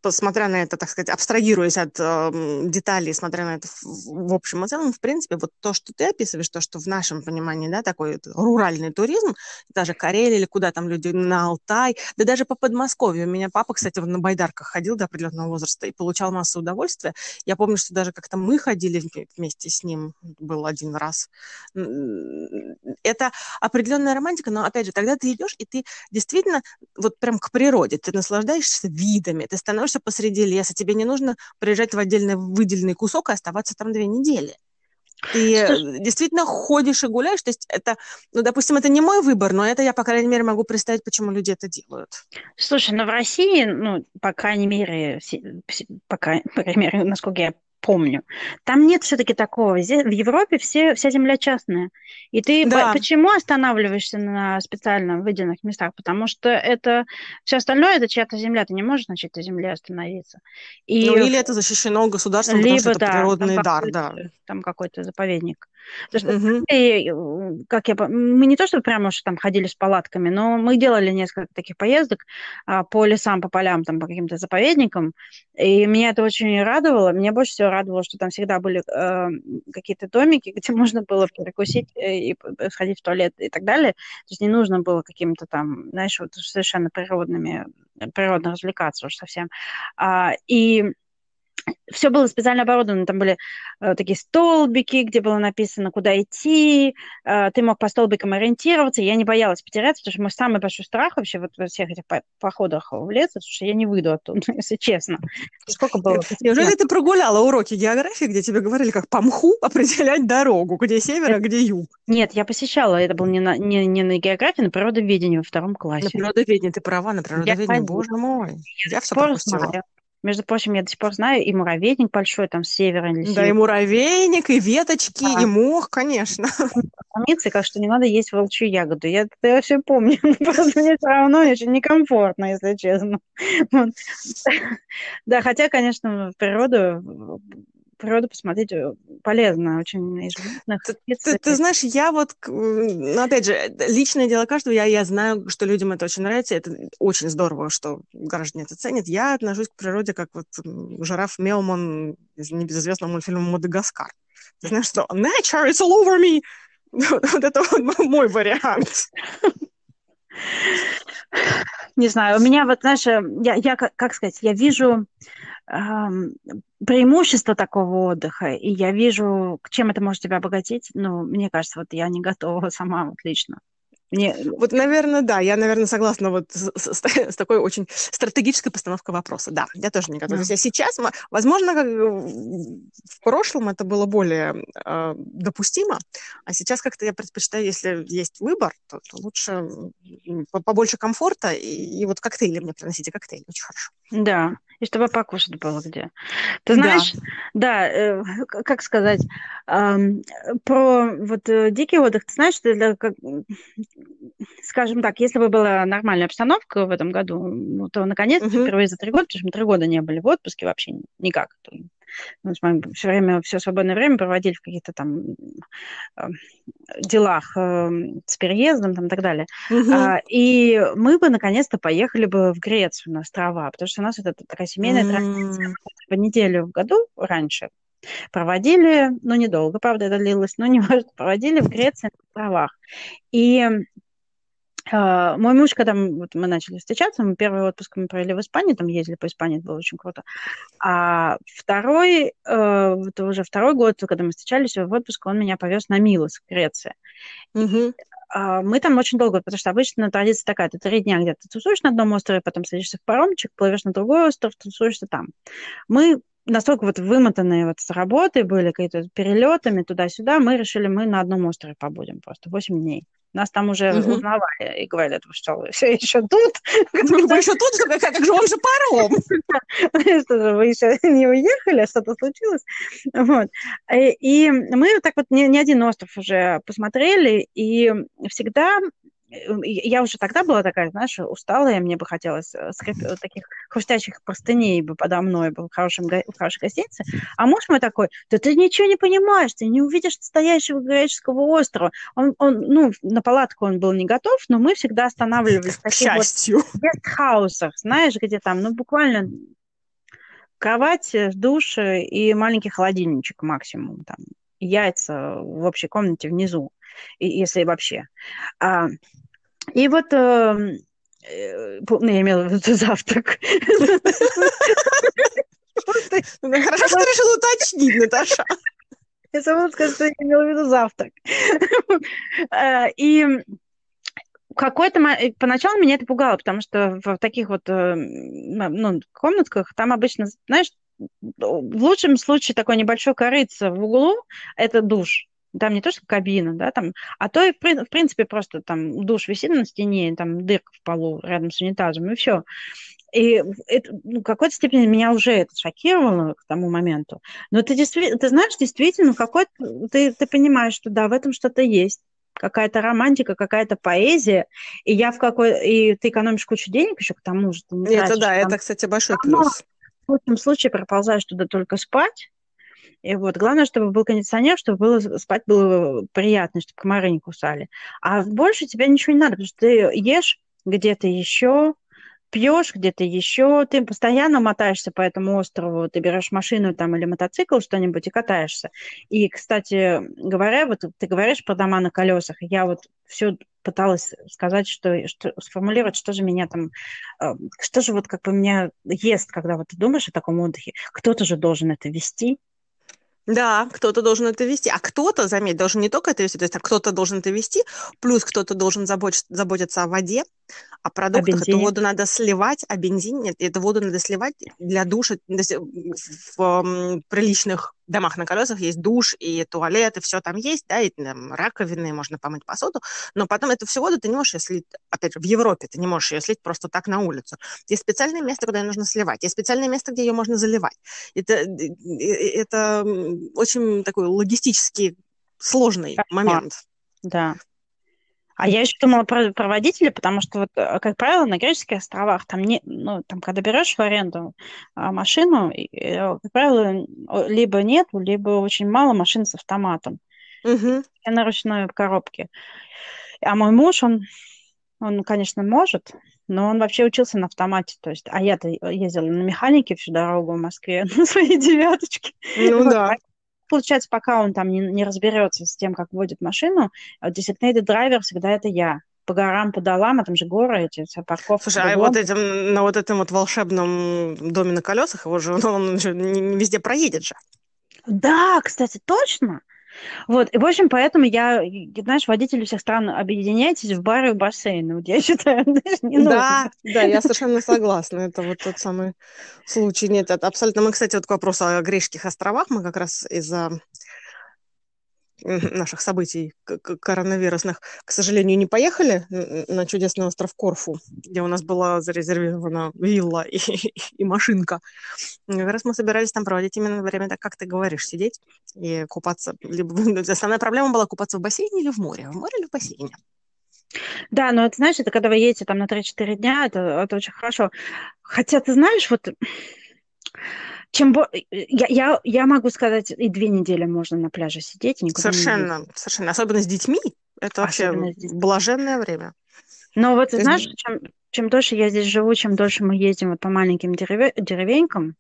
посмотря на это, так сказать, абстрагируясь от э, деталей, смотря на это в, в общем и целом, в принципе, вот то, что ты описываешь, то, что в нашем понимании, да, такой руральный туризм, даже Карелия или куда там люди на Алтай, да даже по Подмосковью. У меня папа, кстати, на байдарках ходил до определенного возраста и получал массу удовольствия. Я помню, что даже как-то мы ходили вместе с ним, был один раз это определенная романтика, но опять же, тогда ты идешь, и ты действительно вот прям к природе, ты наслаждаешься видами, ты становишься посреди леса, тебе не нужно приезжать в отдельно выделенный кусок и оставаться там две недели. Ты Слушай, действительно ходишь и гуляешь, то есть это, ну, допустим, это не мой выбор, но это я, по крайней мере, могу представить, почему люди это делают. Слушай, ну в России, ну, по крайней мере, по крайней мере, насколько я помню. Там нет все-таки такого. В Европе все, вся земля частная. И ты да. по почему останавливаешься на специально выделенных местах? Потому что это все остальное это чья-то земля. Ты не можешь на чьей-то земле остановиться. И... Ну, или это защищено государством, Либо, потому что это да, природный дар. Да. Там какой-то заповедник. Потому что, угу. и, как я, мы не то, что прямо уж там ходили с палатками, но мы делали несколько таких поездок а, по лесам, по полям, там, по каким-то заповедникам, и меня это очень радовало. Меня больше всего радовало, что там всегда были э, какие-то домики, где можно было перекусить э, и сходить в туалет и так далее. То есть не нужно было каким-то там, знаешь, вот совершенно природными, природно развлекаться уж совсем. А, и все было специально оборудовано. Там были э, такие столбики, где было написано, куда идти. Э, ты мог по столбикам ориентироваться. Я не боялась потеряться, потому что мой самый большой страх вообще вот во всех этих походах в лес, это что я не выйду оттуда, если честно. Сколько было? Неужели ты прогуляла уроки географии, где тебе говорили, как по мху определять дорогу, где север, а где юг? Нет, я посещала. Это было не на, не, не на географии, на природоведении во втором классе. На природоведении, ты права, на природоведении, боже мой. Я, я все пропустила. Знаю. Между прочим, я до сих пор знаю, и муравейник большой там с севера или Да, и муравейник, и веточки, а. и мох, конечно. Помнится, как что не надо есть волчью ягоду. Я это все помню. Просто мне все равно очень некомфортно, если честно. Да, хотя, конечно, природу природу посмотреть э, полезно очень из животных. Ты, ты, ты знаешь, я вот, ну, опять же, личное дело каждого, я, я знаю, что людям это очень нравится, это очень здорово, что граждане это ценят. Я отношусь к природе как вот жираф Мелман из небезызвестного мультфильма «Мадагаскар». Ты знаешь, что «Nature is all over me!» Вот это вот мой вариант. Не знаю, у меня вот, знаешь, э, я, я как сказать, я вижу преимущество такого отдыха, и я вижу, чем это может тебя обогатить, ну, мне кажется, вот я не готова сама вот лично. Мне... Вот, наверное, да, я, наверное, согласна вот с, с, с такой очень стратегической постановкой вопроса. Да, я тоже не готова. Да. Сейчас, возможно, как в прошлом это было более э, допустимо, а сейчас как-то я предпочитаю, если есть выбор, то, то лучше побольше комфорта, и, и вот коктейли мне приносите, коктейли, очень хорошо. Да, и чтобы покушать было где. Ты знаешь, да, да э, как сказать, э, про вот э, дикий отдых, ты знаешь, что это как, скажем так, если бы была нормальная обстановка в этом году, ну, то наконец-то угу. впервые за три года, потому что мы три года не были в отпуске вообще никак. Мы все время, все свободное время проводили в каких-то там э, делах э, с переездом там, и так далее. Угу. И мы бы наконец-то поехали бы в Грецию на острова, потому что у нас это такая семейная традиция. По неделю в году раньше проводили, ну, недолго, правда, это длилось, но не важно, проводили в Греции на островах. И мой муж, когда мы, вот мы начали встречаться, мы первый отпуск мы провели в Испании, там ездили по Испании, это было очень круто. А второй, вот уже второй год, когда мы встречались в отпуск, он меня повез на Милос, Греция. Uh-huh. Uh, мы там очень долго, потому что обычно традиция такая, ты три дня где-то тусуешь на одном острове, потом садишься в паромчик, плывешь на другой остров, тусуешься там. Мы настолько вот вымотанные вот с работы были, какие-то перелетами туда-сюда, мы решили, мы на одном острове побудем просто 8 дней. Нас там уже угу. узнавали и говорили, что вы все еще тут. Ну, вы еще тут? Как, же он же паром? Что же, вы еще не уехали, а что-то случилось? Вот. Э, и мы так вот не один остров уже посмотрели, и всегда я уже тогда была такая, знаешь, усталая, мне бы хотелось э, скрип... таких хрустящих простыней бы подо мной был в, хорошем, в хорошей гостинице. А муж мой такой, да ты ничего не понимаешь, ты не увидишь настоящего греческого острова. Он, он, ну, на палатку он был не готов, но мы всегда останавливались в таких вот гестхаусах, знаешь, где там, ну, буквально кровать, э, душ и маленький холодильничек максимум, там, яйца в общей комнате внизу, если вообще. И вот эм, э, ну, я имела в виду завтрак. Хорошо, что решила уточнить, Наташа. Я забыла сказать, что я имела в виду завтрак. Э, и какой-то поначалу меня это пугало, потому что в таких вот э, ну, комнатках там обычно, знаешь, в лучшем случае такой небольшой корыца в углу – это душ там не то, что кабина, да, там, а то и, в принципе, просто там душ висит на стене, там дырка в полу рядом с унитазом, и все. И это, ну, в какой-то степени меня уже это шокировало к тому моменту. Но ты, действительно, ты знаешь, действительно, какой ты, ты понимаешь, что да, в этом что-то есть какая-то романтика, какая-то поэзия, и я в какой... И ты экономишь кучу денег еще к тому же. Ты не это да, там... это, кстати, большой плюс. В лучшем случае проползаешь туда только спать, и вот главное, чтобы был кондиционер, чтобы было, спать было приятно, чтобы комары не кусали. А больше тебе ничего не надо, потому что ты ешь где-то еще, пьешь где-то еще, ты постоянно мотаешься по этому острову, ты берешь машину там или мотоцикл что-нибудь и катаешься. И, кстати говоря, вот ты говоришь про дома на колесах, я вот все пыталась сказать, что, что сформулировать, что же меня там, э, что же вот как бы меня ест, когда вот ты думаешь о таком отдыхе. Кто-то же должен это вести, да, кто-то должен это вести. А кто-то, заметь, должен не только это вести, то есть а кто-то должен это вести, плюс кто-то должен заботиться, заботиться о воде, о продуктах. Эту воду надо сливать, а бензин нет. Эту воду надо сливать для душа. В приличных домах на колесах есть душ и туалет, и все там есть, да, и там, раковины, можно помыть посуду, но потом эту всю воду ты не можешь ее слить, опять же, в Европе ты не можешь ее слить просто так на улицу. Есть специальное место, куда ее нужно сливать, есть специальное место, где ее можно заливать. Это, это очень такой логистический сложный момент. Да. А я еще думала про, про водителя, потому что, вот, э, как правило, на греческих островах, там, не, ну, там когда берешь в аренду а, машину, э, как правило, либо нет, либо очень мало машин с автоматом. Угу. На ручной коробке. А мой муж, он, он, конечно, может, но он вообще учился на автомате. То есть, а я-то ездила на механике всю дорогу в Москве на своей девяточке. Ну да получается, пока он там не, не разберется с тем, как водит машину, designated driver всегда это я по горам, по долам, а там же горы эти, вся парковка. Слушай, а вот этим, на вот этом вот волшебном доме на колесах, его же, он, он же не, не везде проедет же. Да, кстати, точно. Вот, и, в общем, поэтому я, знаешь, водители всех стран, объединяйтесь в бары и бассейны. Вот я считаю, знаешь, не нужно. Да, да, я совершенно согласна. Это вот тот самый случай. Нет, это абсолютно... Мы, кстати, вот к вопросу о Греческих островах, мы как раз из-за наших событий коронавирусных, к сожалению, не поехали на чудесный остров Корфу, где у нас была зарезервирована вилла и, и машинка. Как раз мы собирались там проводить именно время, так как ты говоришь, сидеть и купаться. Либо... Основная проблема была купаться в бассейне или в море. В море или в бассейне. Да, но это, знаешь, это когда вы едете там на 3-4 дня, это, это очень хорошо. Хотя, ты знаешь, вот чем я, я, я могу сказать, и две недели можно на пляже сидеть и никуда Совершенно, не совершенно. Особенно с детьми. Это Особенно вообще блаженное время. Но вот, знаешь, чем, чем дольше я здесь живу, чем дольше мы ездим вот по маленьким дереве, деревенькам,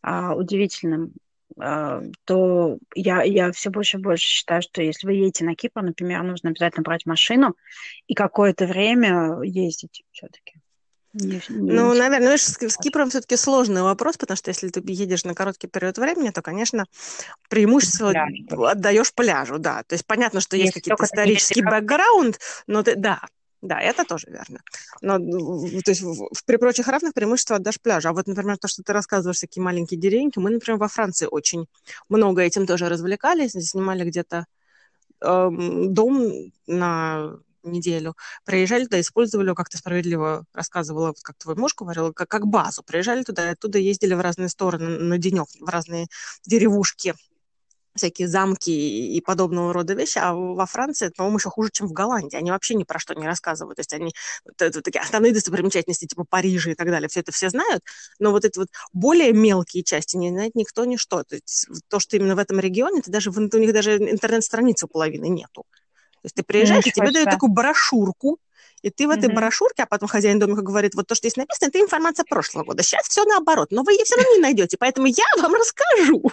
а, удивительным, а, то я, я все больше и больше считаю, что если вы едете на Кипр, например, нужно обязательно брать машину и какое-то время ездить все-таки. Не, не ну, наверное, знаешь, с, с Кипром все-таки сложный вопрос, потому что если ты едешь на короткий период времени, то, конечно, преимущество Пляж. отдаешь пляжу, да. То есть понятно, что есть, есть какие-то исторический бэкграунд, но ты, да, да, это тоже верно. Но, то есть, в, при прочих равных преимущество отдашь пляжу. А вот, например, то, что ты рассказываешь, такие маленькие деревеньки, мы, например, во Франции очень много этим тоже развлекались, снимали где-то эм, дом на неделю, приезжали туда, использовали, как ты справедливо рассказывала, вот как твой муж говорил, как, как базу. Приезжали туда, и оттуда ездили в разные стороны на денек, в разные деревушки, всякие замки и подобного рода вещи, а во Франции это, по-моему, еще хуже, чем в Голландии. Они вообще ни про что не рассказывают. То есть они это, это, такие основные достопримечательности, типа Парижа и так далее, все это все знают, но вот эти вот более мелкие части не знает никто ничто. То есть то, что именно в этом регионе, это даже, у них даже интернет-страницы у половины нету. То есть ты приезжаешь, и тебе дают такую брошюрку, и ты в этой mm-hmm. брошюрке, а потом хозяин домика говорит, вот то, что здесь написано, это информация прошлого года. Сейчас все наоборот, но вы ее все равно не найдете, поэтому я вам расскажу.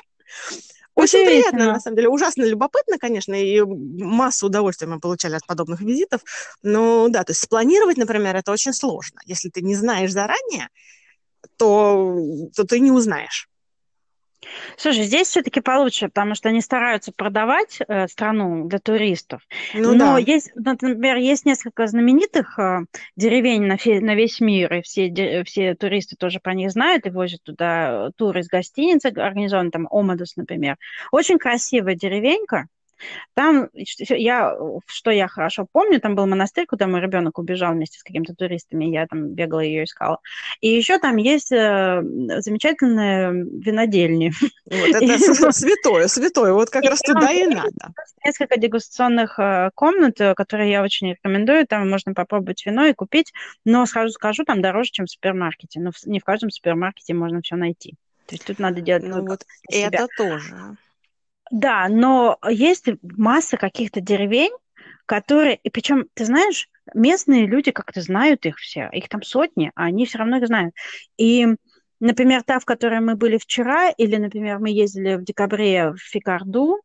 Очень приятно, на самом деле. Ужасно любопытно, конечно, и массу удовольствия мы получали от подобных визитов. Но да, то есть спланировать, например, это очень сложно. Если ты не знаешь заранее, то, то ты не узнаешь. Слушай, здесь все-таки получше, потому что они стараются продавать э, страну для туристов. Ну, Но да. есть, например, есть несколько знаменитых э, деревень на, фе, на весь мир, и все, де, все туристы тоже про них знают и возят туда туры из гостиницы, организован там Омадос, например. Очень красивая деревенька, там, я, что я хорошо помню, там был монастырь, куда мой ребенок убежал вместе с какими-то туристами, я там бегала ее искала. И еще там есть э, замечательные винодельни. Вот это святое, святое, вот как раз туда и надо. Несколько дегустационных э, комнат, э, которые я очень рекомендую, там можно попробовать вино и купить, но сразу скажу, там дороже, чем в супермаркете, но не в каждом супермаркете можно все найти. То есть тут надо делать... Ну вот это тоже. Да, но есть масса каких-то деревень, которые, и причем, ты знаешь, местные люди как-то знают их все, их там сотни, а они все равно их знают. И, например, та, в которой мы были вчера, или, например, мы ездили в декабре в Фикарду,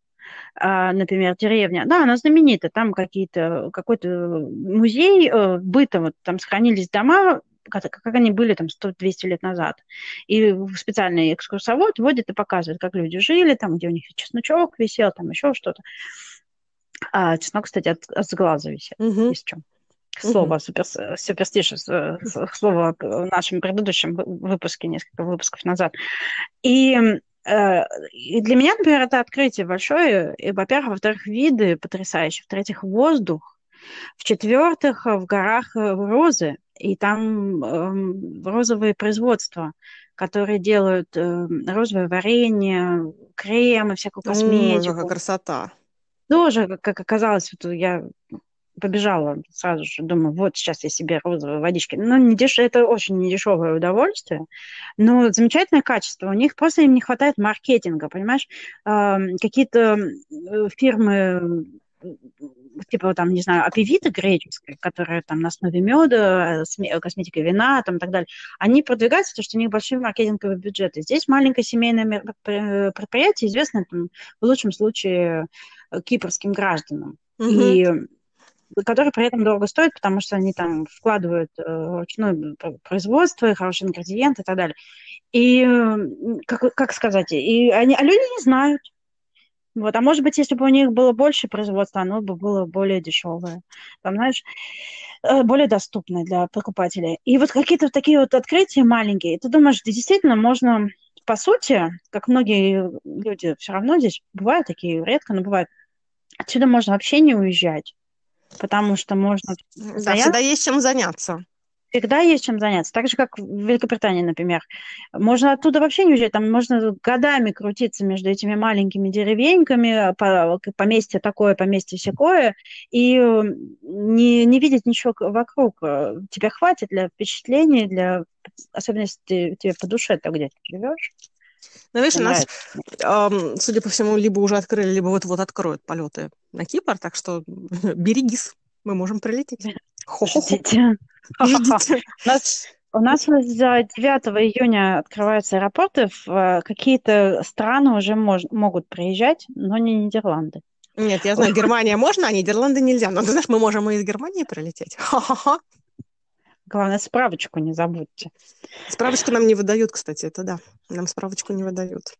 а, например, деревня, да, она знаменита, там какие-то, какой-то музей э, быта, вот там сохранились дома как, как они были там 100-200 лет назад. И специальный экскурсовод водит и показывает, как люди жили, там, где у них чесночок висел, там еще что-то. А чеснок, кстати, от, от глаза висит, mm-hmm. чем. Слово суперстишес, слово в нашем предыдущем выпуске, несколько выпусков назад. И э, и для меня, например, это открытие большое. И, во-первых, во-вторых, виды потрясающие. В-третьих, воздух. В-четвертых, в горах розы и там э, розовые производства, которые делают э, розовое варенье, крем и всякую косметику. Какая красота! Тоже, как оказалось, вот я побежала сразу же, думаю, вот сейчас я себе розовые водички. Ну, не деш... это очень недешевое удовольствие, но замечательное качество. У них просто им не хватает маркетинга, понимаешь? Э, какие-то фирмы типа там, не знаю, апивита греческая, которая там на основе меда, э, косметика вина, там и так далее, они продвигаются, потому что у них большие маркетинговые бюджеты. Здесь маленькое семейное предприятие, известное там, в лучшем случае э, кипрским гражданам. Угу. И которые при этом дорого стоят, потому что они там вкладывают э, ручное производство, хорошие ингредиенты и так далее. И, как, как сказать, и они, а люди не знают. Вот. А может быть, если бы у них было больше производства, оно бы было более дешевое. Там, знаешь, э, более доступное для покупателей. И вот какие-то такие вот открытия маленькие. Ты думаешь, действительно можно, по сути, как многие люди все равно здесь бывают такие, редко, но бывают, отсюда можно вообще не уезжать, потому что можно... Да, всегда есть чем заняться всегда есть чем заняться. Так же, как в Великобритании, например. Можно оттуда вообще не уезжать, там можно годами крутиться между этими маленькими деревеньками, поместье такое, поместье всякое, и не, не видеть ничего вокруг. Тебя хватит для впечатлений, для особенно если тебе по душе то где ты живешь. Ну, видишь, у нас, эм, судя по всему, либо уже открыли, либо вот-вот откроют полеты на Кипр, так что берегись, мы можем прилететь. Ждите. Ждите. У нас, у нас 9 июня открываются аэропорты. В э, какие-то страны уже мож, могут приезжать, но не Нидерланды. Нет, я знаю, Германия можно, а Нидерланды нельзя. Но, знаешь, мы можем и из Германии прилететь. Ха-ха-ха. Главное, справочку не забудьте. Справочку нам не выдают, кстати, это да. Нам справочку не выдают.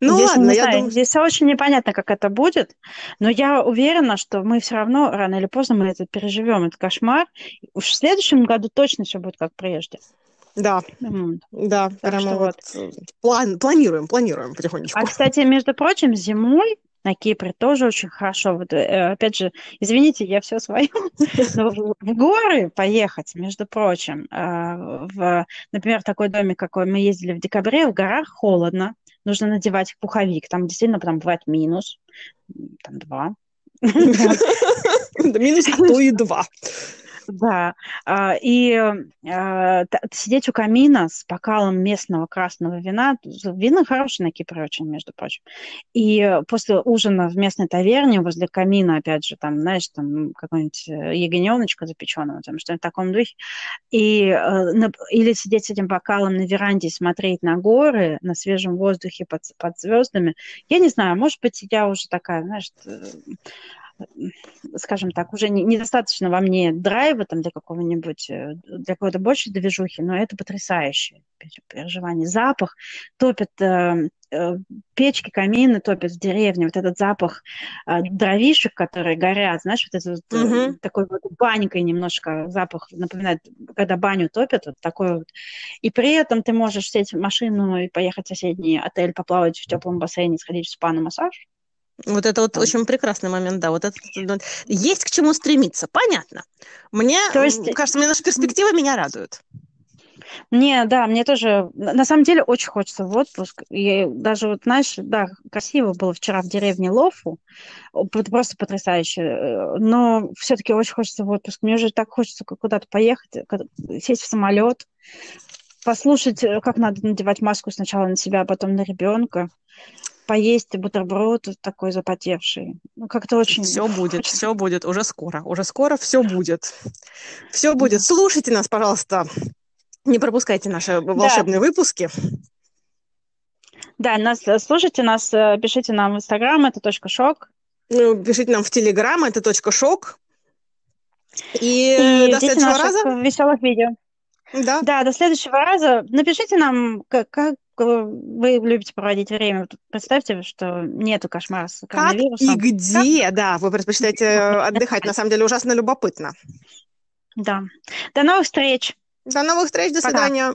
Ну здесь, ладно, я знаю, думаю... Здесь очень непонятно, как это будет, но я уверена, что мы все равно рано или поздно мы это переживем, этот кошмар. Уж в следующем году точно все будет как прежде. Да, mm. да, так прямо вот, вот план, планируем, планируем потихонечку. А, кстати, между прочим, зимой на Кипре тоже очень хорошо. Вот, э, опять же, извините, я все свое. В, горы поехать, между прочим, э, в, например, такой домик, какой мы ездили в декабре, в горах холодно, нужно надевать пуховик. Там действительно там бывает минус, там два. Минус, а то и два. Да, а, и а, сидеть у камина с бокалом местного красного вина, вина хорошее на Кипре очень, между прочим, и после ужина в местной таверне возле камина, опять же, там, знаешь, там какой-нибудь э, ягненочка запеченного, там что-нибудь в таком духе, и, э, или сидеть с этим бокалом на веранде и смотреть на горы, на свежем воздухе под, под звездами, я не знаю, может быть, я уже такая, знаешь, скажем так, уже не, недостаточно во мне драйва там для какого-нибудь, э, для какой-то большей движухи, но это потрясающее переживание. Запах топит э, э, печки, камины топят в деревне, вот этот запах э, дровишек, которые горят, знаешь, вот этот uh-huh. э, такой вот банькой немножко запах напоминает, когда баню топят, вот такой вот. И при этом ты можешь сесть в машину и поехать в соседний отель, поплавать в теплом бассейне, сходить в спа на массаж, вот это вот очень прекрасный момент, да. Вот это есть к чему стремиться, понятно. Мне То есть... кажется, мне наши перспективы меня радуют. Мне, да, мне тоже, на самом деле, очень хочется в отпуск. И даже вот, знаешь, да, красиво было вчера в деревне Лофу, просто потрясающе. Э, но все-таки очень хочется в отпуск. Мне уже так хочется куда-то поехать, сесть в самолет, послушать, э, как надо надевать маску сначала на себя, а потом на ребенка поесть бутерброд такой запотевший. Ну, как-то очень... Все будет, все будет, уже скоро, уже скоро все будет. Все будет. Слушайте нас, пожалуйста. Не пропускайте наши волшебные да. выпуски. Да, нас, э, слушайте нас, э, пишите нам в Инстаграм, это точка шок. Ну, пишите нам в Телеграм, это точка шок. И, И до следующего раза. Веселых видео. Да. Да, до следующего раза. Напишите нам, как, как вы любите проводить время. Представьте, что нету кошмара с коронавирусом. Как и где, как? да, вы предпочитаете отдыхать. На самом деле ужасно любопытно. Да. До новых встреч. До новых встреч, до Пока. свидания.